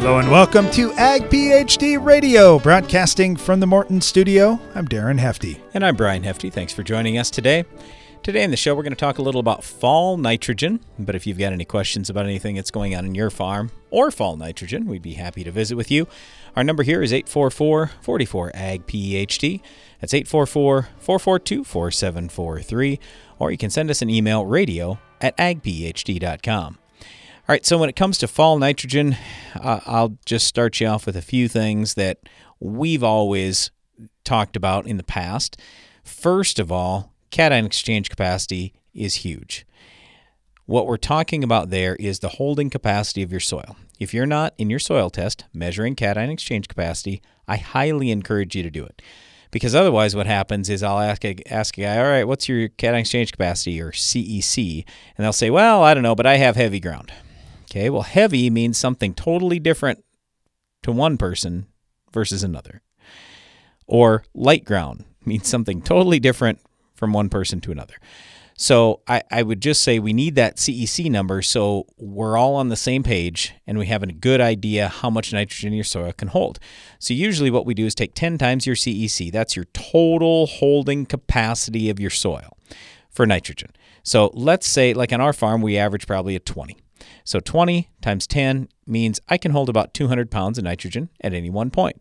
Hello and welcome to Ag PhD Radio, broadcasting from the Morton Studio. I'm Darren Hefty. And I'm Brian Hefty. Thanks for joining us today. Today in the show, we're going to talk a little about fall nitrogen. But if you've got any questions about anything that's going on in your farm or fall nitrogen, we'd be happy to visit with you. Our number here is 844 44 AG PhD. That's 844 442 4743. Or you can send us an email radio at agphd.com. All right, so when it comes to fall nitrogen, uh, I'll just start you off with a few things that we've always talked about in the past. First of all, cation exchange capacity is huge. What we're talking about there is the holding capacity of your soil. If you're not in your soil test measuring cation exchange capacity, I highly encourage you to do it. Because otherwise, what happens is I'll ask a, ask a guy, all right, what's your cation exchange capacity or CEC? And they'll say, well, I don't know, but I have heavy ground. Okay, well, heavy means something totally different to one person versus another. Or light ground means something totally different from one person to another. So I, I would just say we need that CEC number so we're all on the same page and we have a good idea how much nitrogen your soil can hold. So usually what we do is take 10 times your CEC. That's your total holding capacity of your soil for nitrogen. So let's say, like on our farm, we average probably a 20. So 20 times 10 means I can hold about 200 pounds of nitrogen at any one point.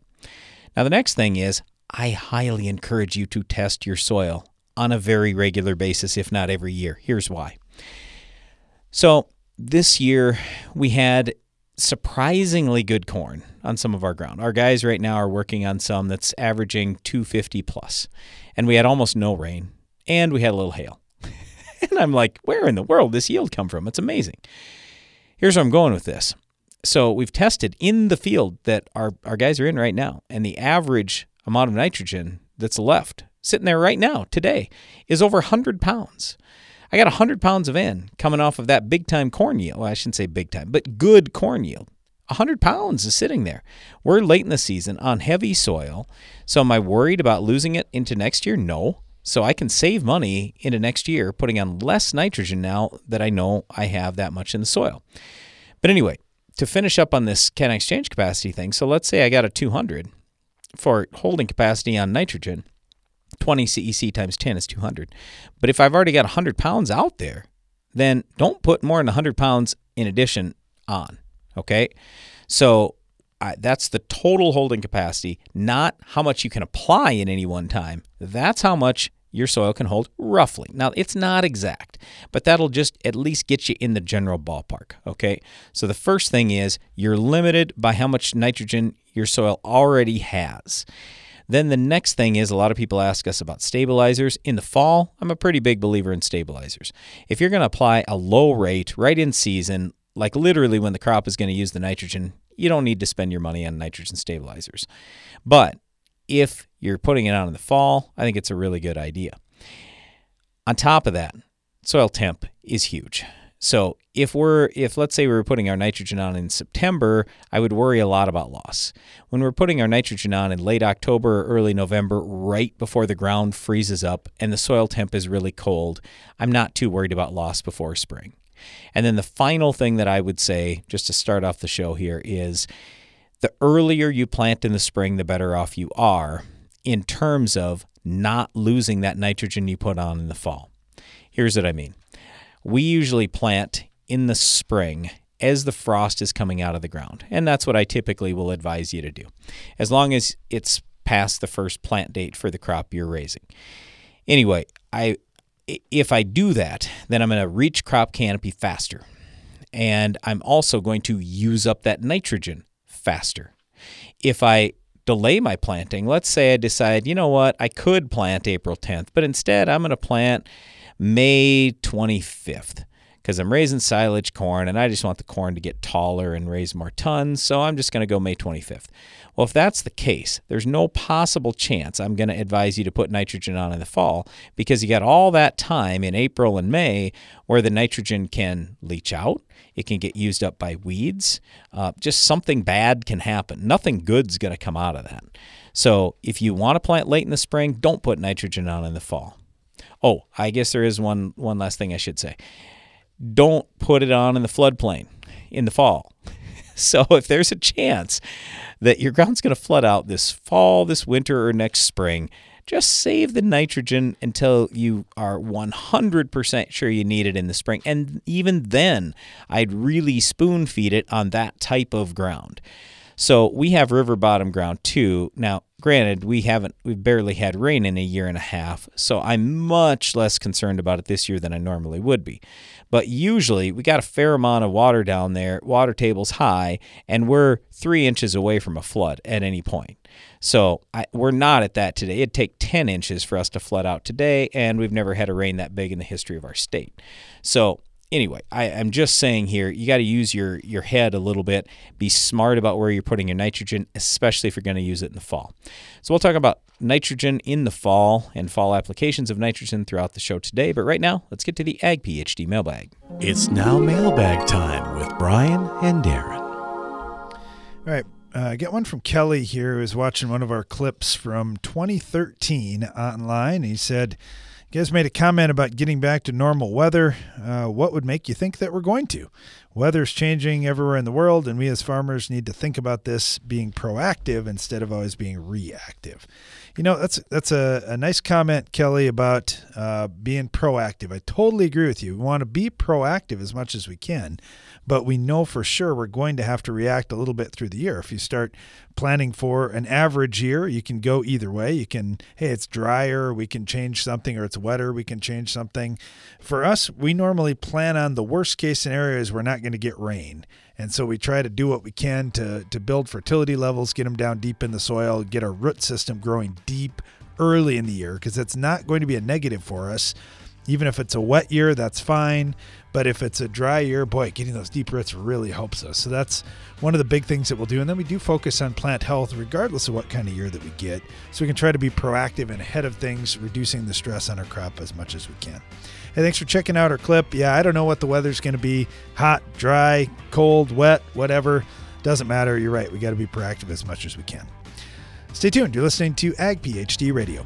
Now, the next thing is I highly encourage you to test your soil on a very regular basis, if not every year. Here's why. So, this year we had surprisingly good corn on some of our ground. Our guys right now are working on some that's averaging 250 plus, and we had almost no rain, and we had a little hail. and I'm like, where in the world this yield come from? It's amazing. Here's where I'm going with this. So we've tested in the field that our, our guys are in right now, and the average amount of nitrogen that's left sitting there right now today is over 100 pounds. I got 100 pounds of N coming off of that big time corn yield. Well, I shouldn't say big time, but good corn yield. 100 pounds is sitting there. We're late in the season on heavy soil. So am I worried about losing it into next year? No. So I can save money into next year putting on less nitrogen now that I know I have that much in the soil. But anyway, to finish up on this cation exchange capacity thing, so let's say I got a 200 for holding capacity on nitrogen. 20 CEC times 10 is 200. But if I've already got 100 pounds out there, then don't put more than 100 pounds in addition on. Okay? So I, that's the total holding capacity, not how much you can apply in any one time. That's how much your soil can hold roughly. Now, it's not exact, but that'll just at least get you in the general ballpark, okay? So the first thing is you're limited by how much nitrogen your soil already has. Then the next thing is a lot of people ask us about stabilizers. In the fall, I'm a pretty big believer in stabilizers. If you're going to apply a low rate right in season, like literally when the crop is going to use the nitrogen, you don't need to spend your money on nitrogen stabilizers. But if you're putting it out in the fall, I think it's a really good idea. On top of that, soil temp is huge. So if we're if let's say we were putting our nitrogen on in September, I would worry a lot about loss. When we're putting our nitrogen on in late October or early November, right before the ground freezes up and the soil temp is really cold, I'm not too worried about loss before spring. And then the final thing that I would say, just to start off the show here, is the earlier you plant in the spring, the better off you are in terms of not losing that nitrogen you put on in the fall. Here's what I mean we usually plant in the spring as the frost is coming out of the ground. And that's what I typically will advise you to do, as long as it's past the first plant date for the crop you're raising. Anyway, I if I do that, then I'm going to reach crop canopy faster. And I'm also going to use up that nitrogen faster. If I delay my planting, let's say I decide, you know what, I could plant April 10th, but instead I'm going to plant May 25th because I'm raising silage corn and I just want the corn to get taller and raise more tons. So I'm just going to go May 25th. Well, if that's the case, there's no possible chance I'm going to advise you to put nitrogen on in the fall because you got all that time in April and May where the nitrogen can leach out. It can get used up by weeds. Uh, just something bad can happen. Nothing good's going to come out of that. So if you want to plant late in the spring, don't put nitrogen on in the fall. Oh, I guess there is one one last thing I should say. Don't put it on in the floodplain in the fall. So if there's a chance that your ground's going to flood out this fall, this winter, or next spring, just save the nitrogen until you are 100% sure you need it in the spring. And even then, I'd really spoon feed it on that type of ground. So we have river bottom ground too. Now, granted, we haven't, we've barely had rain in a year and a half, so I'm much less concerned about it this year than I normally would be. But usually we got a fair amount of water down there, water table's high, and we're three inches away from a flood at any point. So I, we're not at that today. It'd take 10 inches for us to flood out today, and we've never had a rain that big in the history of our state. So anyway, I, am just saying here, you got to use your your head a little bit. Be smart about where you're putting your nitrogen, especially if you're going to use it in the fall. So we'll talk about nitrogen in the fall and fall applications of nitrogen throughout the show today. But right now, let's get to the Ag PhD mailbag. It's now mailbag time with Brian and Darren. All right. Uh, get one from Kelly here, who was watching one of our clips from 2013 online. He said, guys made a comment about getting back to normal weather. Uh, what would make you think that we're going to? Weather's changing everywhere in the world, and we as farmers need to think about this being proactive instead of always being reactive. You know, that's that's a, a nice comment, Kelly, about uh, being proactive. I totally agree with you. We want to be proactive as much as we can but we know for sure we're going to have to react a little bit through the year. If you start planning for an average year, you can go either way. You can, hey, it's drier, we can change something, or it's wetter, we can change something. For us, we normally plan on the worst case scenario is we're not going to get rain. And so we try to do what we can to, to build fertility levels, get them down deep in the soil, get our root system growing deep early in the year, because it's not going to be a negative for us. Even if it's a wet year, that's fine. But if it's a dry year, boy, getting those deep roots really helps us. So that's one of the big things that we'll do. And then we do focus on plant health regardless of what kind of year that we get. So we can try to be proactive and ahead of things, reducing the stress on our crop as much as we can. Hey, thanks for checking out our clip. Yeah, I don't know what the weather's going to be hot, dry, cold, wet, whatever. Doesn't matter. You're right. We got to be proactive as much as we can. Stay tuned. You're listening to Ag PhD Radio.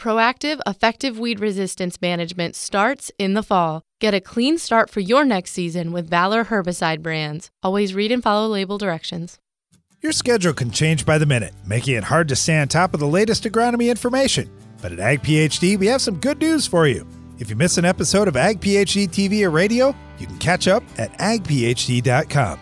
Proactive, effective weed resistance management starts in the fall. Get a clean start for your next season with Valor herbicide brands. Always read and follow label directions. Your schedule can change by the minute, making it hard to stay on top of the latest agronomy information. But at Ag PhD, we have some good news for you. If you miss an episode of Ag PhD TV or radio, you can catch up at agphd.com.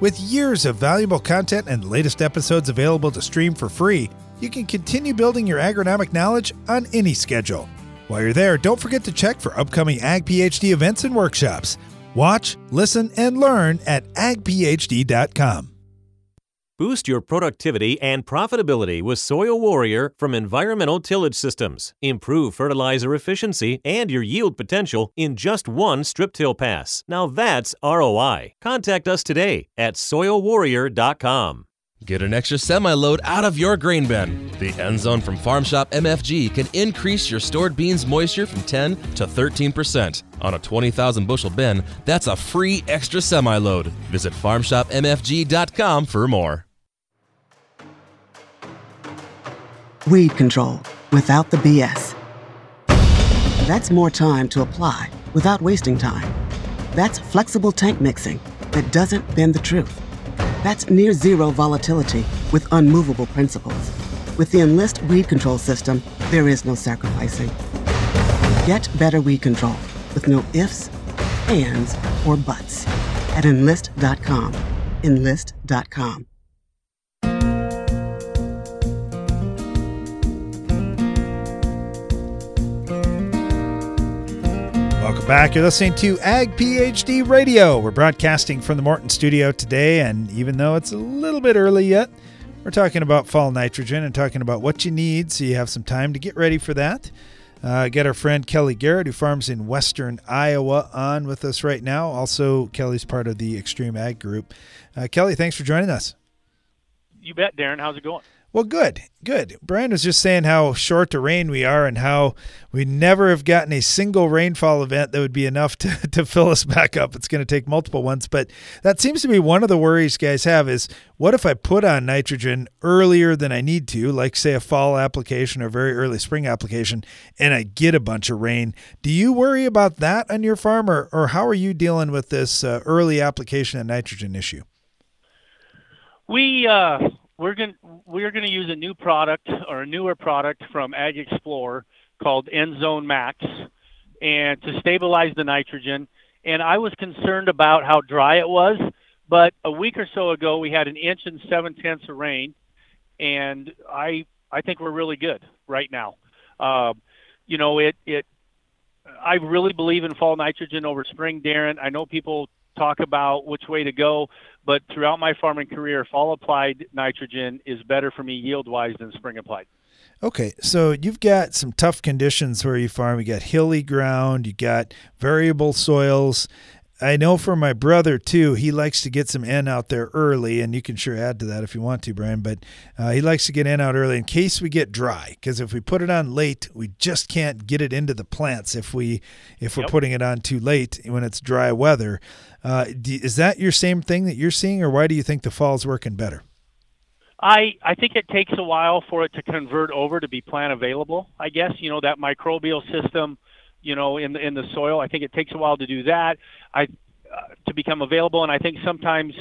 With years of valuable content and latest episodes available to stream for free, you can continue building your agronomic knowledge on any schedule. While you're there, don't forget to check for upcoming Ag PhD events and workshops. Watch, listen, and learn at agphd.com. Boost your productivity and profitability with Soil Warrior from Environmental Tillage Systems. Improve fertilizer efficiency and your yield potential in just one strip till pass. Now that's ROI. Contact us today at soilwarrior.com. Get an extra semi load out of your grain bin. The End Zone from Farm Shop MFG can increase your stored beans moisture from 10 to 13%. On a 20,000 bushel bin, that's a free extra semi load. Visit farmshopmfg.com for more. Weed control without the BS. That's more time to apply without wasting time. That's flexible tank mixing that doesn't bend the truth. That's near zero volatility with unmovable principles. With the Enlist weed control system, there is no sacrificing. Get better weed control with no ifs, ands, or buts at enlist.com. Enlist.com. back. You're listening to Ag PhD Radio. We're broadcasting from the Morton studio today, and even though it's a little bit early yet, we're talking about fall nitrogen and talking about what you need so you have some time to get ready for that. Uh, get our friend Kelly Garrett, who farms in western Iowa, on with us right now. Also, Kelly's part of the XtremeAg Group. Uh, Kelly, thanks for joining us. You bet, Darren. How's it going? Well, good, good. Brian was just saying how short to rain we are and how we never have gotten a single rainfall event that would be enough to, to fill us back up. It's going to take multiple ones. But that seems to be one of the worries guys have is what if I put on nitrogen earlier than I need to, like say a fall application or very early spring application, and I get a bunch of rain? Do you worry about that on your farm or, or how are you dealing with this uh, early application of nitrogen issue? We, uh, we're going we're going to use a new product or a newer product from AgXplore called NZone Max, and to stabilize the nitrogen. And I was concerned about how dry it was, but a week or so ago we had an inch and seven tenths of rain, and I I think we're really good right now. Uh, you know, it it I really believe in fall nitrogen over spring, Darren. I know people talk about which way to go, but throughout my farming career, fall applied nitrogen is better for me yield wise than spring applied. Okay, so you've got some tough conditions where you farm. You got hilly ground, you got variable soils, I know for my brother too, he likes to get some N out there early, and you can sure add to that if you want to, Brian. But uh, he likes to get N out early in case we get dry, because if we put it on late, we just can't get it into the plants if we if we're yep. putting it on too late when it's dry weather. Uh, is that your same thing that you're seeing, or why do you think the fall's working better? I I think it takes a while for it to convert over to be plant available. I guess you know that microbial system you know, in the in the soil. I think it takes a while to do that. I uh, to become available, and I think sometimes,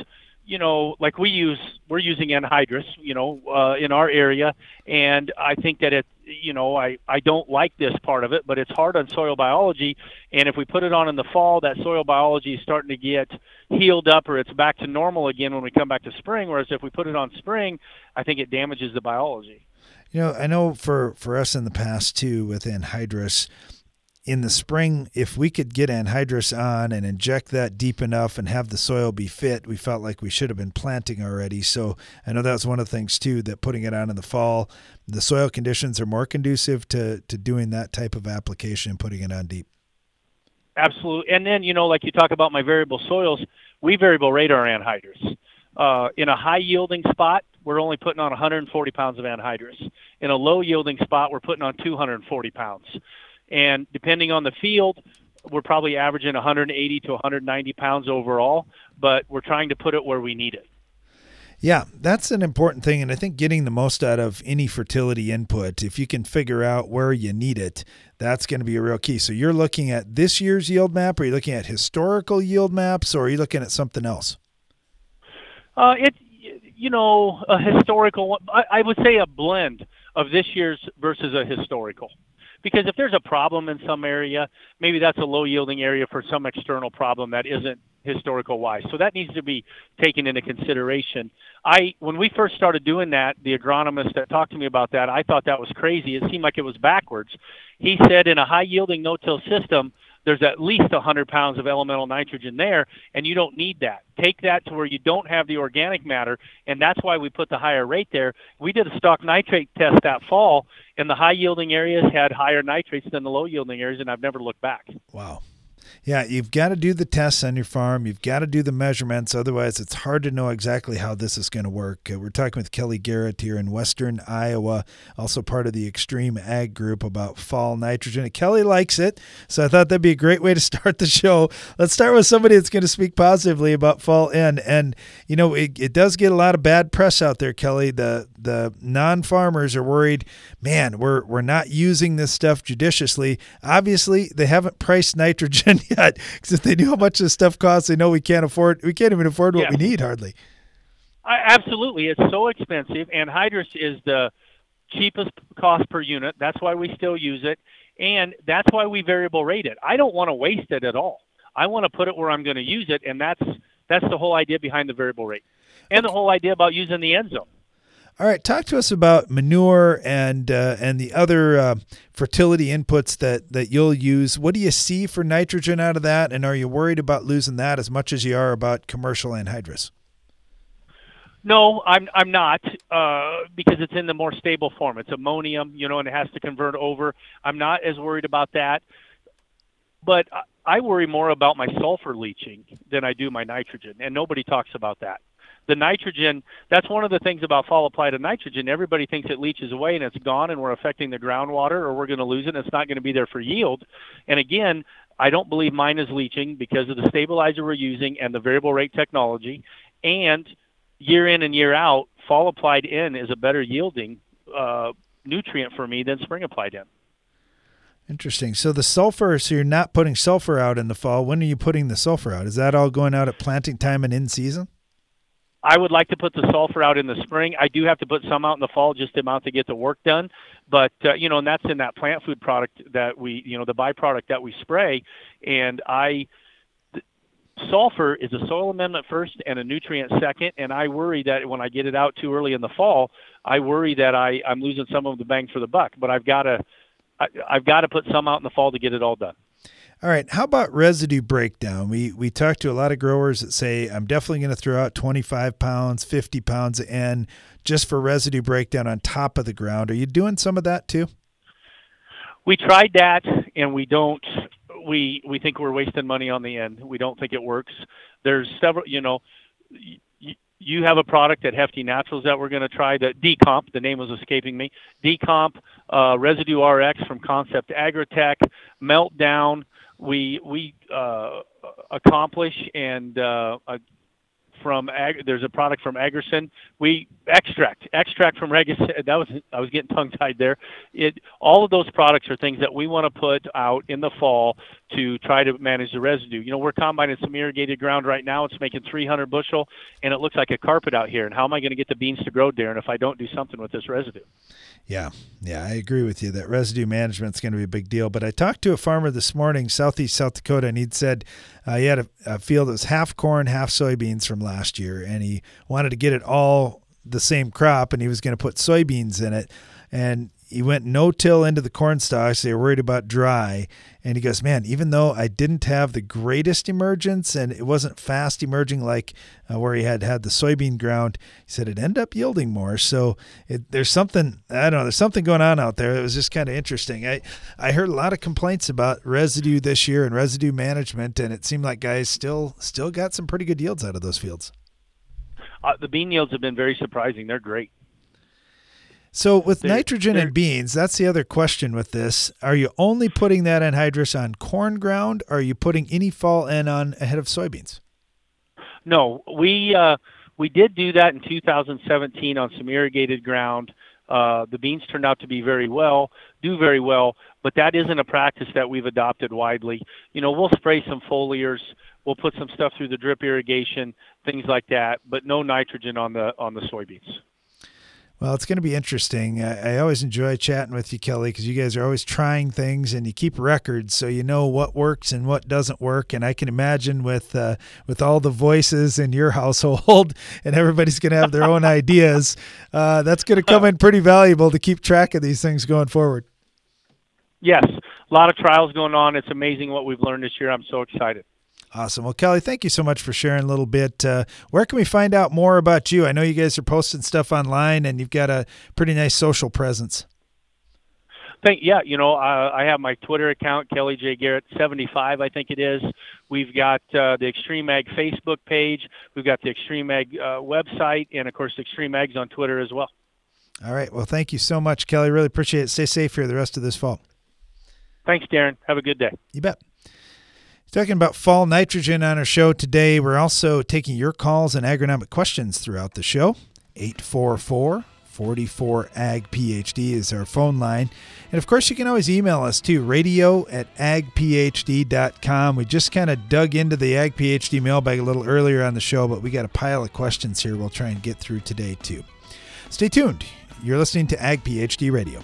you know, like we use, we're using anhydrous, you know, uh, in our area, and I think that it, you know, I I don't like this part of it, but it's hard on soil biology, and if we put it on in the fall, that soil biology is starting to get healed up, or it's back to normal again when we come back to spring. Whereas if we put it on spring, I think it damages the biology. You know, I know for for us in the past too with anhydrous in the spring, if we could get anhydrous on and inject that deep enough and have the soil be fit, we felt like we should have been planting already. So I know that was one of the things too that putting it on in the fall, the soil conditions are more conducive to to doing that type of application and putting it on deep. Absolutely, and then you know, like you talk about my variable soils, we variable rate our anhydrous. Uh, in a high yielding spot, we're only putting on 140 pounds of anhydrous. In a low yielding spot, we're putting on 240 pounds. And depending on the field, we're probably averaging 180 to 190 pounds overall, but we're trying to put it where we need it. Yeah, that's an important thing. And I think getting the most out of any fertility input, if you can figure out where you need it, that's going to be a real key. So you're looking at this year's yield map, or are you looking at historical yield maps, or are you looking at something else? Uh, it, you know, a historical, I, I would say a blend of this year's versus a historical because if there's a problem in some area, maybe that's a low yielding area for some external problem that isn't historical wise. So that needs to be taken into consideration. I when we first started doing that, the agronomist that talked to me about that, I thought that was crazy. It seemed like it was backwards. He said in a high yielding no-till system, there's at least 100 pounds of elemental nitrogen there, and you don't need that. Take that to where you don't have the organic matter, and that's why we put the higher rate there. We did a stalk nitrate test that fall, and the high yielding areas had higher nitrates than the low yielding areas, and I've never looked back. Wow. Yeah, you've got to do the tests on your farm. You've got to do the measurements. Otherwise, it's hard to know exactly how this is going to work. Uh, we're talking with Kelly Garrett here in Western Iowa, also part of the XtremeAg Group about fall nitrogen. Kelly likes it, so I thought that'd be a great way to start the show. Let's start with somebody that's going to speak positively about fall N. And you know, it, it does get a lot of bad press out there, Kelly. The the non-farmers are worried. Man, we're we're not using this stuff judiciously. Obviously, they haven't priced nitrogen yet because if they knew how much this stuff costs, they know we can't afford. We can't even afford what yeah. we need hardly. I, absolutely, it's so expensive, anhydrous is the cheapest cost per unit. That's why we still use it, and that's why we variable rate it. I don't want to waste it at all. I want to put it where I'm going to use it, and that's that's the whole idea behind the variable rate, and okay. the whole idea about using the NZone. All right, talk to us about manure and uh, and the other uh, fertility inputs that that you'll use. What do you see for nitrogen out of that, and are you worried about losing that as much as you are about commercial anhydrous? No, I'm I'm not uh, because it's in the more stable form. It's ammonium, you know, and it has to convert over. I'm not as worried about that, but I worry more about my sulfur leaching than I do my nitrogen, and nobody talks about that. The nitrogen, that's one of the things about fall applied to nitrogen. Everybody thinks it leaches away and it's gone and we're affecting the groundwater or we're going to lose it and it's not going to be there for yield. And again, I don't believe mine is leaching because of the stabilizer we're using and the variable rate technology. And year in and year out, fall applied N is a better yielding uh, nutrient for me than spring applied N. Interesting. So the sulfur, so you're not putting sulfur out in the fall. When are you putting the sulfur out? Is that all going out at planting time and in season? I would like to put the sulfur out in the spring. I do have to put some out in the fall, just the amount to get the work done. But uh, you know, and that's in that plant food product that we, you know, the byproduct that we spray. And I, sulfur is a soil amendment first and a nutrient second. And I worry that when I get it out too early in the fall, I worry that I I'm losing some of the bang for the buck. But I've got to, I've got to put some out in the fall to get it all done. All right. How about residue breakdown? We we talked to a lot of growers that say I'm definitely going to throw out 25 pounds, 50 pounds of N just for residue breakdown on top of the ground. Are you doing some of that too? We tried that, and we don't. We we think we're wasting money on the N. We don't think it works. There's several. You know, you, have a product at Hefty Naturals that we're going to try. The Decomp. The name was escaping me. Decomp, uh, Residue RX from Concept Agritech, Meltdown we we uh, accomplish and uh, from ag- there's a product from Agrison. We extract extract from Regus. That was I was getting tongue tied there. It all of those products are things that we want to put out in the fall to try to manage the residue. You know, we're combining some irrigated ground right now. It's making 300 bushel, and it looks like a carpet out here. And how am I going to get the beans to grow, Darren, if I don't do something with this residue? Yeah, yeah, I agree with you that residue management is going to be a big deal. But I talked to a farmer this morning, southeast South Dakota, and he'd said uh, he had a, a field that was half corn, half soybeans from last year, and he wanted to get it all the same crop, and he was going to put soybeans in it. And he went no till into the corn stalks. They were worried about dry. And he goes, Man, even though I didn't have the greatest emergence and it wasn't fast emerging like uh, where he had had the soybean ground, he said it ended up yielding more. So it, there's something, I don't know, there's something going on out there. It was just kind of interesting. I, I heard a lot of complaints about residue this year and residue management, and it seemed like guys still still got some pretty good yields out of those fields. Uh, the bean yields have been very surprising. They're great. So with they're, nitrogen they're, in beans, that's the other question with this. Are you only putting that anhydrous on corn ground? Or are you putting any fall N on ahead of soybeans? No, we uh, we did do that in 2017 on some irrigated ground. Uh, the beans turned out to be very well, do very well, but that isn't a practice that we've adopted widely. You know, we'll spray some foliars, we'll put some stuff through the drip irrigation, things like that, but no nitrogen on the on the soybeans. Well, it's going to be interesting. I, I always enjoy chatting with you, Kelly, because you guys are always trying things and you keep records, so you know what works and what doesn't work. And I can imagine with uh, with all the voices in your household, and everybody's going to have their own ideas. Uh, that's going to come in pretty valuable to keep track of these things going forward. Yes, a lot of trials going on. It's amazing what we've learned this year. I'm so excited. Awesome. Well, Kelly, thank you so much for sharing a little bit. Uh, where can we find out more about you? I know you guys are posting stuff online, and you've got a pretty nice social presence. Thank yeah, you know, uh, I have my Twitter account, Kelly J Garrett seventy five, I think it is. We've got uh, the XtremeAg Facebook page. We've got the XtremeAg uh, website, and of course, XtremeAg's on Twitter as well. All right. Well, thank you so much, Kelly. Really appreciate it. Stay safe here the rest of this fall. Thanks, Darren. Have a good day. You bet. Talking about fall nitrogen on our show today. We're also taking your calls and agronomic questions throughout the show. 844 44 Ag PhD is our phone line. And of course, you can always email us too, radio at agphd.com. We just kind of dug into the Ag PhD mailbag a little earlier on the show, but we got a pile of questions here we'll try and get through today too. Stay tuned. You're listening to Ag PhD Radio.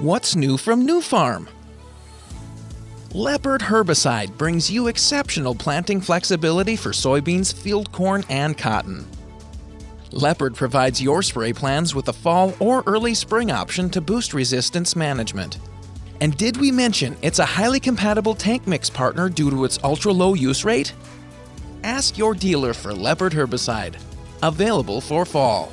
What's new from Nufarm? Leopard herbicide brings you exceptional planting flexibility for soybeans, field corn, and cotton. Leopard provides your spray plans with a fall or early spring option to boost resistance management. And did we mention it's a highly compatible tank mix partner due to its ultra low use rate? Ask your dealer for Leopard herbicide. Available for fall.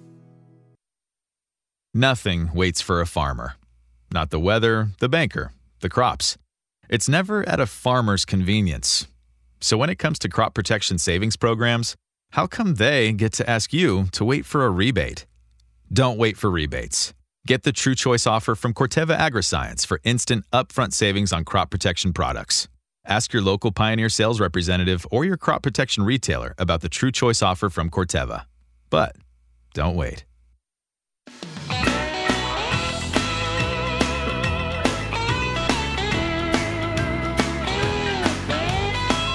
Nothing waits for a farmer. Not the weather, the banker, the crops. It's never at a farmer's convenience. So when it comes to crop protection savings programs, how come they get to ask you to wait for a rebate? Don't wait for rebates. Get the TruChoice offer from Corteva Agriscience for instant upfront savings on crop protection products. Ask your local Pioneer sales representative or your crop protection retailer about the TruChoice offer from Corteva. But don't wait.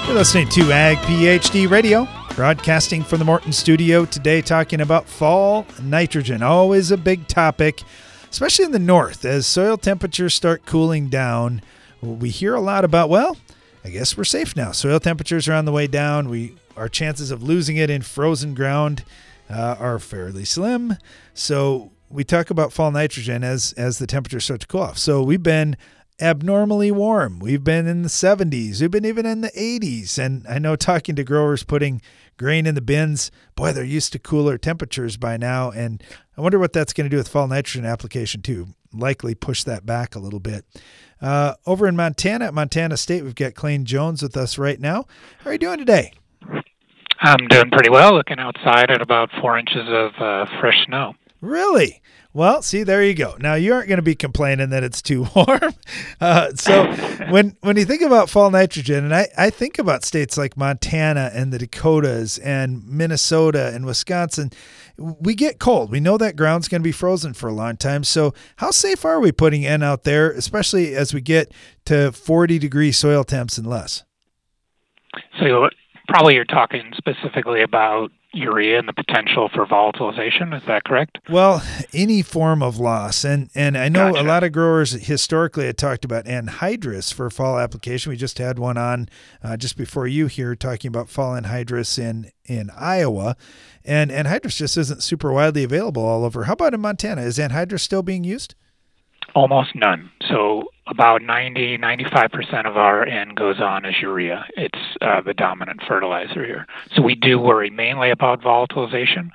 You're listening to Ag PhD Radio, broadcasting from the Morton studio today, talking about fall nitrogen. Always a big topic, especially in the north. As soil temperatures start cooling down, we hear a lot about, well, I guess we're safe now. Soil temperatures are on the way down. We Our chances of losing it in frozen ground uh, are fairly slim. So we talk about fall nitrogen as, as the temperatures start to cool off. So we've been abnormally warm. We've been in the 70s. We've been even in the 80s. And I know talking to growers putting grain in the bins, boy, they're used to cooler temperatures by now. And I wonder what that's going to do with fall nitrogen application, too. Likely push that back a little bit. Uh, over in Montana, at Montana State, we've got Clain Jones with us right now. How are you doing today? I'm doing pretty well, looking outside at about four inches of uh, fresh snow. Really? Well, see, there you go. Now you aren't going to be complaining that it's too warm. Uh, so when when you think about fall nitrogen, and I, I think about states like Montana and the Dakotas and Minnesota and Wisconsin, we get cold. We know that ground's going to be frozen for a long time. So how safe are we putting N out there, especially as we get to 40 degree soil temps and less? So probably you're talking specifically about urea and the potential for volatilization. Is that correct? Well, any form of loss, and and I know gotcha. a lot of growers historically had talked about anhydrous for fall application. We just had one on uh, just before you here talking about fall anhydrous in in Iowa, and anhydrous just isn't super widely available all over. How about in Montana? Is anhydrous still being used? Almost none. So about 90, 95% of our N goes on as urea. It's uh, the dominant fertilizer here. So we do worry mainly about volatilization.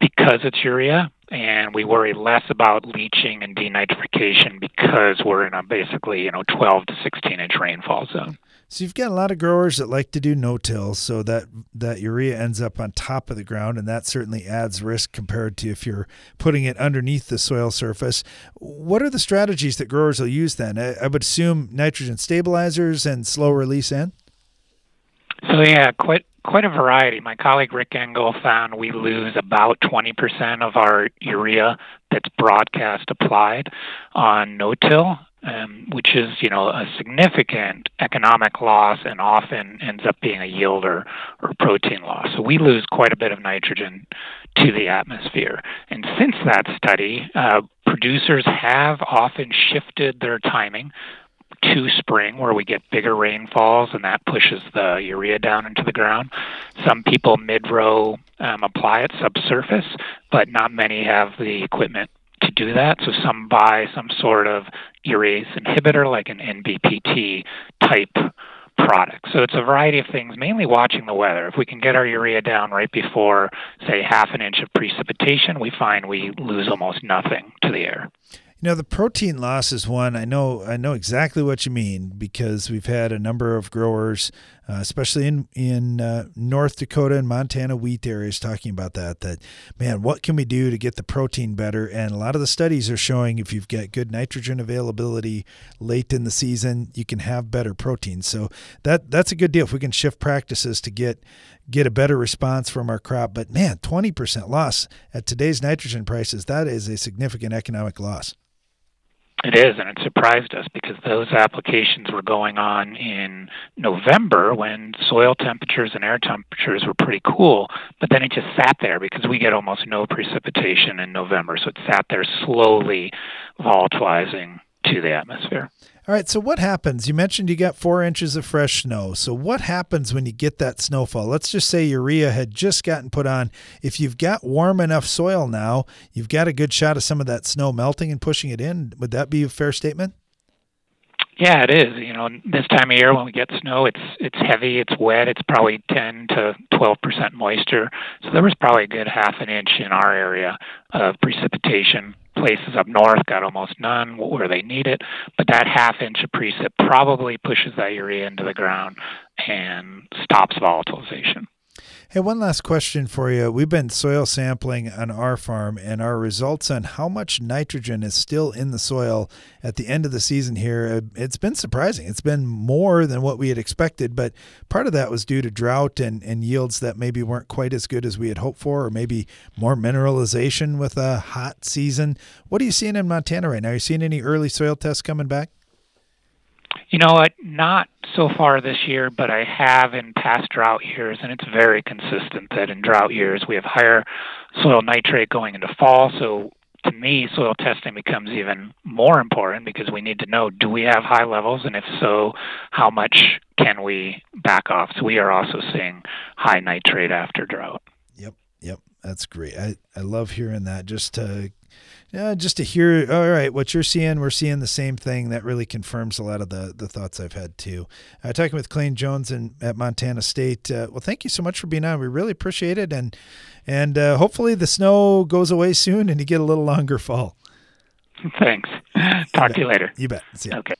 because it's urea, and we worry less about leaching and denitrification because we're in a basically you know 12 to 16 inch rainfall zone. So you've got a lot of growers that like to do no-till, so that that urea ends up on top of the ground, and that certainly adds risk compared to if you're putting it underneath the soil surface. What are the strategies that growers will use then? I, I would assume nitrogen stabilizers and slow release N. So yeah, quite quite a variety. My colleague Rick Engel found we lose about 20% of our urea that's broadcast applied on no-till, um, which is you know a significant economic loss and often ends up being a yield or, or protein loss. So we lose quite a bit of nitrogen to the atmosphere. And since that study, uh, producers have often shifted their timing to spring where we get bigger rainfalls and that pushes the urea down into the ground. Some people mid row um, apply it subsurface, but not many have the equipment do that. So some buy some sort of urease inhibitor like an NBPT type product. So it's a variety of things, mainly watching the weather. If we can get our urea down right before, say, half an inch of precipitation, we find we lose almost nothing to the air. You know, the protein loss is one I know. I know exactly what you mean because we've had a number of growers, uh, especially in in uh, North Dakota and Montana wheat areas, talking about that. That man, what can we do to get the protein better? And a lot of the studies are showing if you've got good nitrogen availability late in the season, you can have better protein. So that that's a good deal if we can shift practices to get get a better response from our crop. But man, twenty percent loss at today's nitrogen prices, that is a significant economic loss. It is, and it surprised us because those applications were going on in November when soil temperatures and air temperatures were pretty cool, but then it just sat there because we get almost no precipitation in November. So it sat there slowly volatilizing to the atmosphere. All right. So what happens? You mentioned you got four inches of fresh snow. So what happens when you get that snowfall? Let's just say urea had just gotten put on. If you've got warm enough soil now, you've got a good shot of some of that snow melting and pushing it in. Would that be a fair statement? Yeah, it is. You know, this time of year when we get snow, it's it's heavy, it's wet, it's probably 10 to 12 percent moisture. So there was probably a good half an inch in our area of precipitation places up north got almost none where they need it, but that half inch of precip probably pushes that urea into the ground and stops volatilization. Hey, one last question for you. We've been soil sampling on our farm, and our results on how much nitrogen is still in the soil at the end of the season here, uh, it's been surprising. It's been more than what we had expected, but part of that was due to drought and, and yields that maybe weren't quite as good as we had hoped for, or maybe more mineralization with a hot season. What are you seeing in Montana right now? Are you seeing any early soil tests coming back? You know what? Not so far this year, but I have in past drought years, and it's very consistent that in drought years we have higher soil nitrate going into fall. So to me, soil testing becomes even more important because we need to know do we have high levels, and if so, how much can we back off? So we are also seeing high nitrate after drought. Yep, yep, that's great. I, I love hearing that. Just to yeah, just to hear, all right, what you're seeing, we're seeing the same thing. That really confirms a lot of the, the thoughts I've had too. Uh, talking with Clayton Jones and at Montana State. Uh, well, thank you so much for being on. We really appreciate it, and and uh, hopefully the snow goes away soon and you get a little longer fall. Thanks. Talk to you later. You bet. See ya. Okay.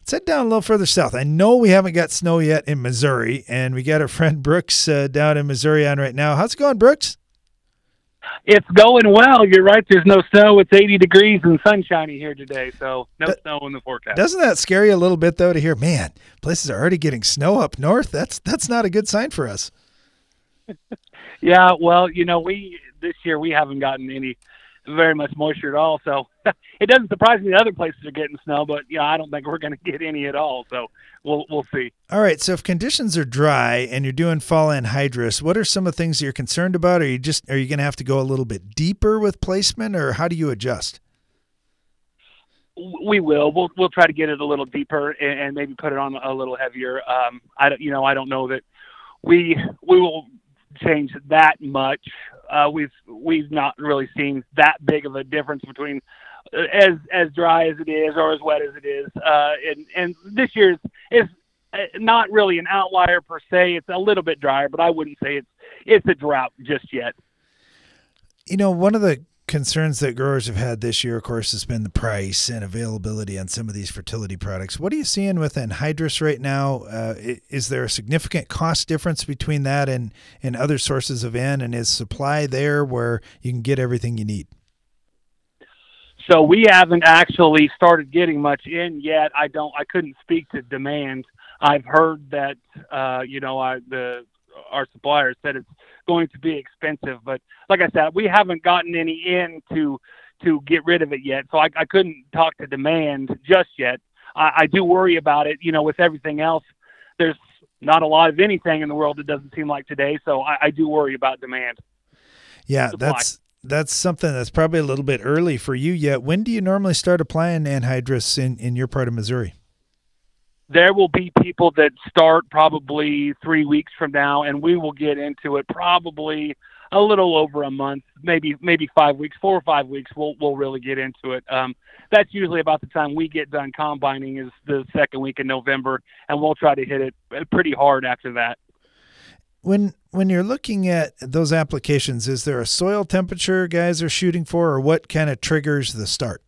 Let's head down a little further south. I know we haven't got snow yet in Missouri, and we got our friend Brooks uh, down in Missouri on right now. How's it going, Brooks? It's going well. You're right. There's no snow. It's 80 degrees and sunshiny here today, so no That- snow in the forecast. Doesn't that scare you a little bit though to hear, man, places are already getting snow up north? That's that's not a good sign for us. Yeah, well, you know, we this year we haven't gotten any very much moisture at all, so it doesn't surprise me that other places are getting snow, but yeah, I don't think we're going to get any at all. So we'll we'll see. All right, so if conditions are dry and you're doing fall anhydrous, what are some of the things that you're concerned about? Are you just are you going to have to go a little bit deeper with placement, or how do you adjust? We will. We'll we'll try to get it a little deeper and, and maybe put it on a little heavier. Um, I don't, you know, I don't know that we we will change that much. Uh, we've we've not really seen that big of a difference between as as dry as it is or as wet as it is. Uh, and and this year's is uh, not really an outlier per se. It's a little bit drier, but I wouldn't say it's it's a drought just yet. You know, one of the concerns that growers have had this year, of course, has been the price and availability on some of these fertility products. What are you seeing with anhydrous right now? Uh, is there a significant cost difference between that and, and other sources of N? And is supply there where you can get everything you need? So we haven't actually started getting much in yet. I don't. I couldn't speak to demand. I've heard that uh, you know I, the our supplier said it's going to be expensive, but like I said, we haven't gotten any in to to get rid of it yet. So I, I couldn't talk to demand just yet. I, I do worry about it. You know, with everything else, there's not a lot of anything in the world that doesn't seem like today. So I, I do worry about demand. Yeah, Supply. that's that's something that's probably a little bit early for you yet. When do you normally start applying anhydrous in, in your part of Missouri? There will be people that start probably three weeks from now, and we will get into it probably a little over a month, maybe maybe five weeks, four or five weeks. We'll we'll really get into it. Um, that's usually about the time we get done combining is the second week in November, and we'll try to hit it pretty hard after that. When when you're looking at those applications, is there a soil temperature guys are shooting for, or what kind of triggers the start?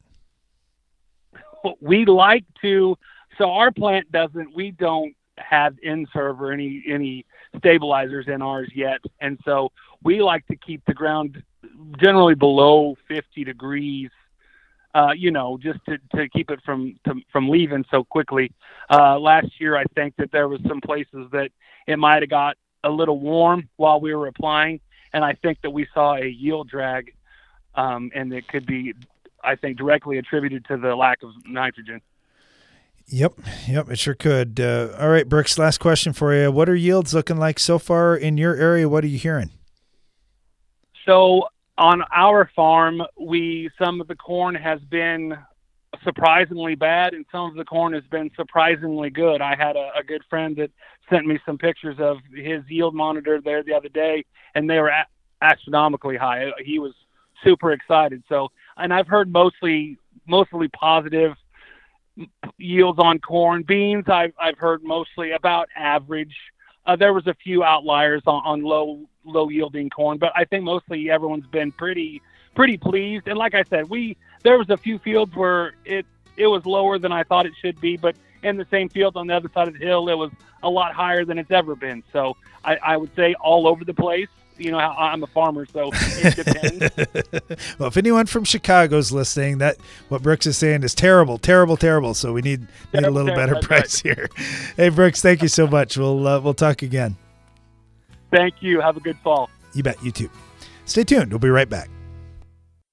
We like to. So our plant doesn't. We don't have N-Serve or any any stabilizers in ours yet, and so we like to keep the ground generally below 50 degrees. Uh, you know, just to, to keep it from to, from leaving so quickly. Uh, last year, I think that there was some places that it might have got a little warm while we were applying, and I think that we saw a yield drag, um, and it could be, I think, directly attributed to the lack of nitrogen. Yep, yep, it sure could. Uh, all right, Brooks, last question for you. What are yields looking like so far in your area? What are you hearing? So on our farm, we some of the corn has been surprisingly bad, and some of the corn has been surprisingly good. I had a, a good friend that sent me some pictures of his yield monitor there the other day, and they were astronomically high. He was super excited. So, and I've heard mostly mostly positive yields on corn. Beans, I've I've heard mostly about average. Uh, there was a few outliers on, on low low yielding corn, but I think mostly everyone's been pretty pretty pleased. And like I said, we there was a few fields where it it was lower than I thought it should be, but in the same field on the other side of the hill, it was a lot higher than it's ever been. So I, I would say all over the place. You know, I'm a farmer, so it depends. well, if anyone from Chicago's listening, that what Brooks is saying is terrible, terrible, terrible. So we need, need a little better price right. here. Hey, Brooks, thank you so much. We'll uh, we'll talk again. Thank you. Have a good fall. You bet. You too. Stay tuned. We'll be right back.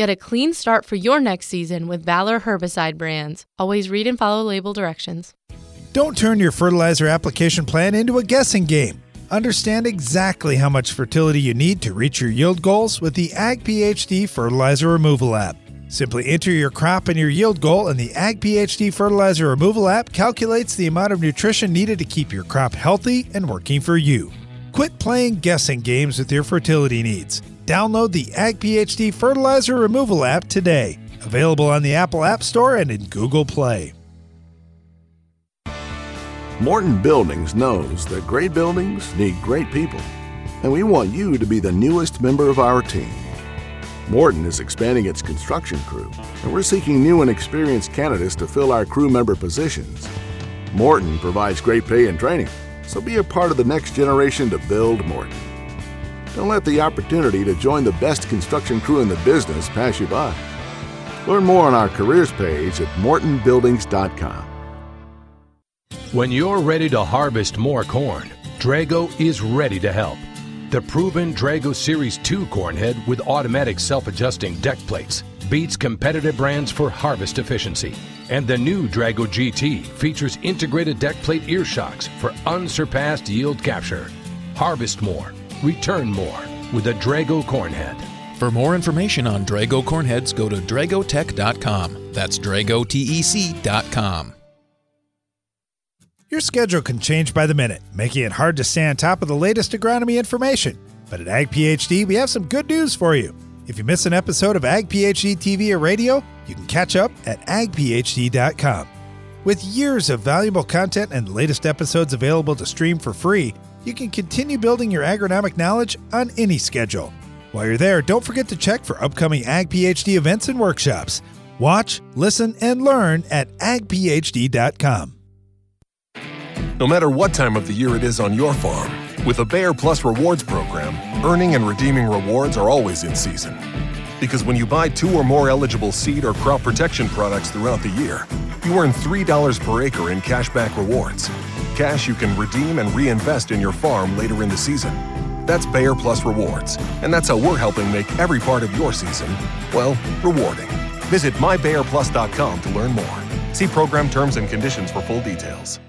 Get a clean start for your next season with Valor herbicide brands. Always read and follow label directions. Don't turn your fertilizer application plan into a guessing game. Understand exactly how much fertility you need to reach your yield goals with the Ag PhD Fertilizer Removal app. Simply enter your crop and your yield goal, and the Ag PhD Fertilizer Removal app calculates the amount of nutrition needed to keep your crop healthy and working for you. Quit playing guessing games with your fertility needs. Download the Ag PhD Fertilizer Removal app today. Available on the Apple App Store and in Google Play. Morton Buildings knows that great buildings need great people, and we want you to be the newest member of our team. Morton is expanding its construction crew, and we're seeking new and experienced candidates to fill our crew member positions. Morton provides great pay and training so be a part of the next generation to build Morton. Don't let the opportunity to join the best construction crew in the business pass you by. Learn more on our careers page at mortonbuildings.com. When you're ready to harvest more corn, Drago is ready to help. The proven Drago Series 2 corn head with automatic self adjusting deck plates beats competitive brands for harvest efficiency. And the new Drago GT features integrated deck plate ear shocks for unsurpassed yield capture. Harvest more, return more with a Drago cornhead. For more information on Drago cornheads, go to dragotec.com. That's dragotec.com. Your schedule can change by the minute, making it hard to stay on top of the latest agronomy information. But at Ag PhD, we have some good news for you. If you miss an episode of Ag PhD TV or radio, you can catch up at agphd.com. With years of valuable content and the latest episodes available to stream for free, you can continue building your agronomic knowledge on any schedule. While you're there, don't forget to check for upcoming Ag PhD events and workshops. Watch, listen, and learn at agphd.com. No matter what time of the year it is on your farm, with a Bayer Plus Rewards program, earning and redeeming rewards are always in season. Because when you buy two or more eligible seed or crop protection products throughout the year, you earn $3 per acre in cashback rewards. Cash you can redeem and reinvest in your farm later in the season. That's Bayer Plus Rewards, and that's how we're helping make every part of your season, well, rewarding. Visit mybayerplus.com to learn more. See program terms and conditions for full details.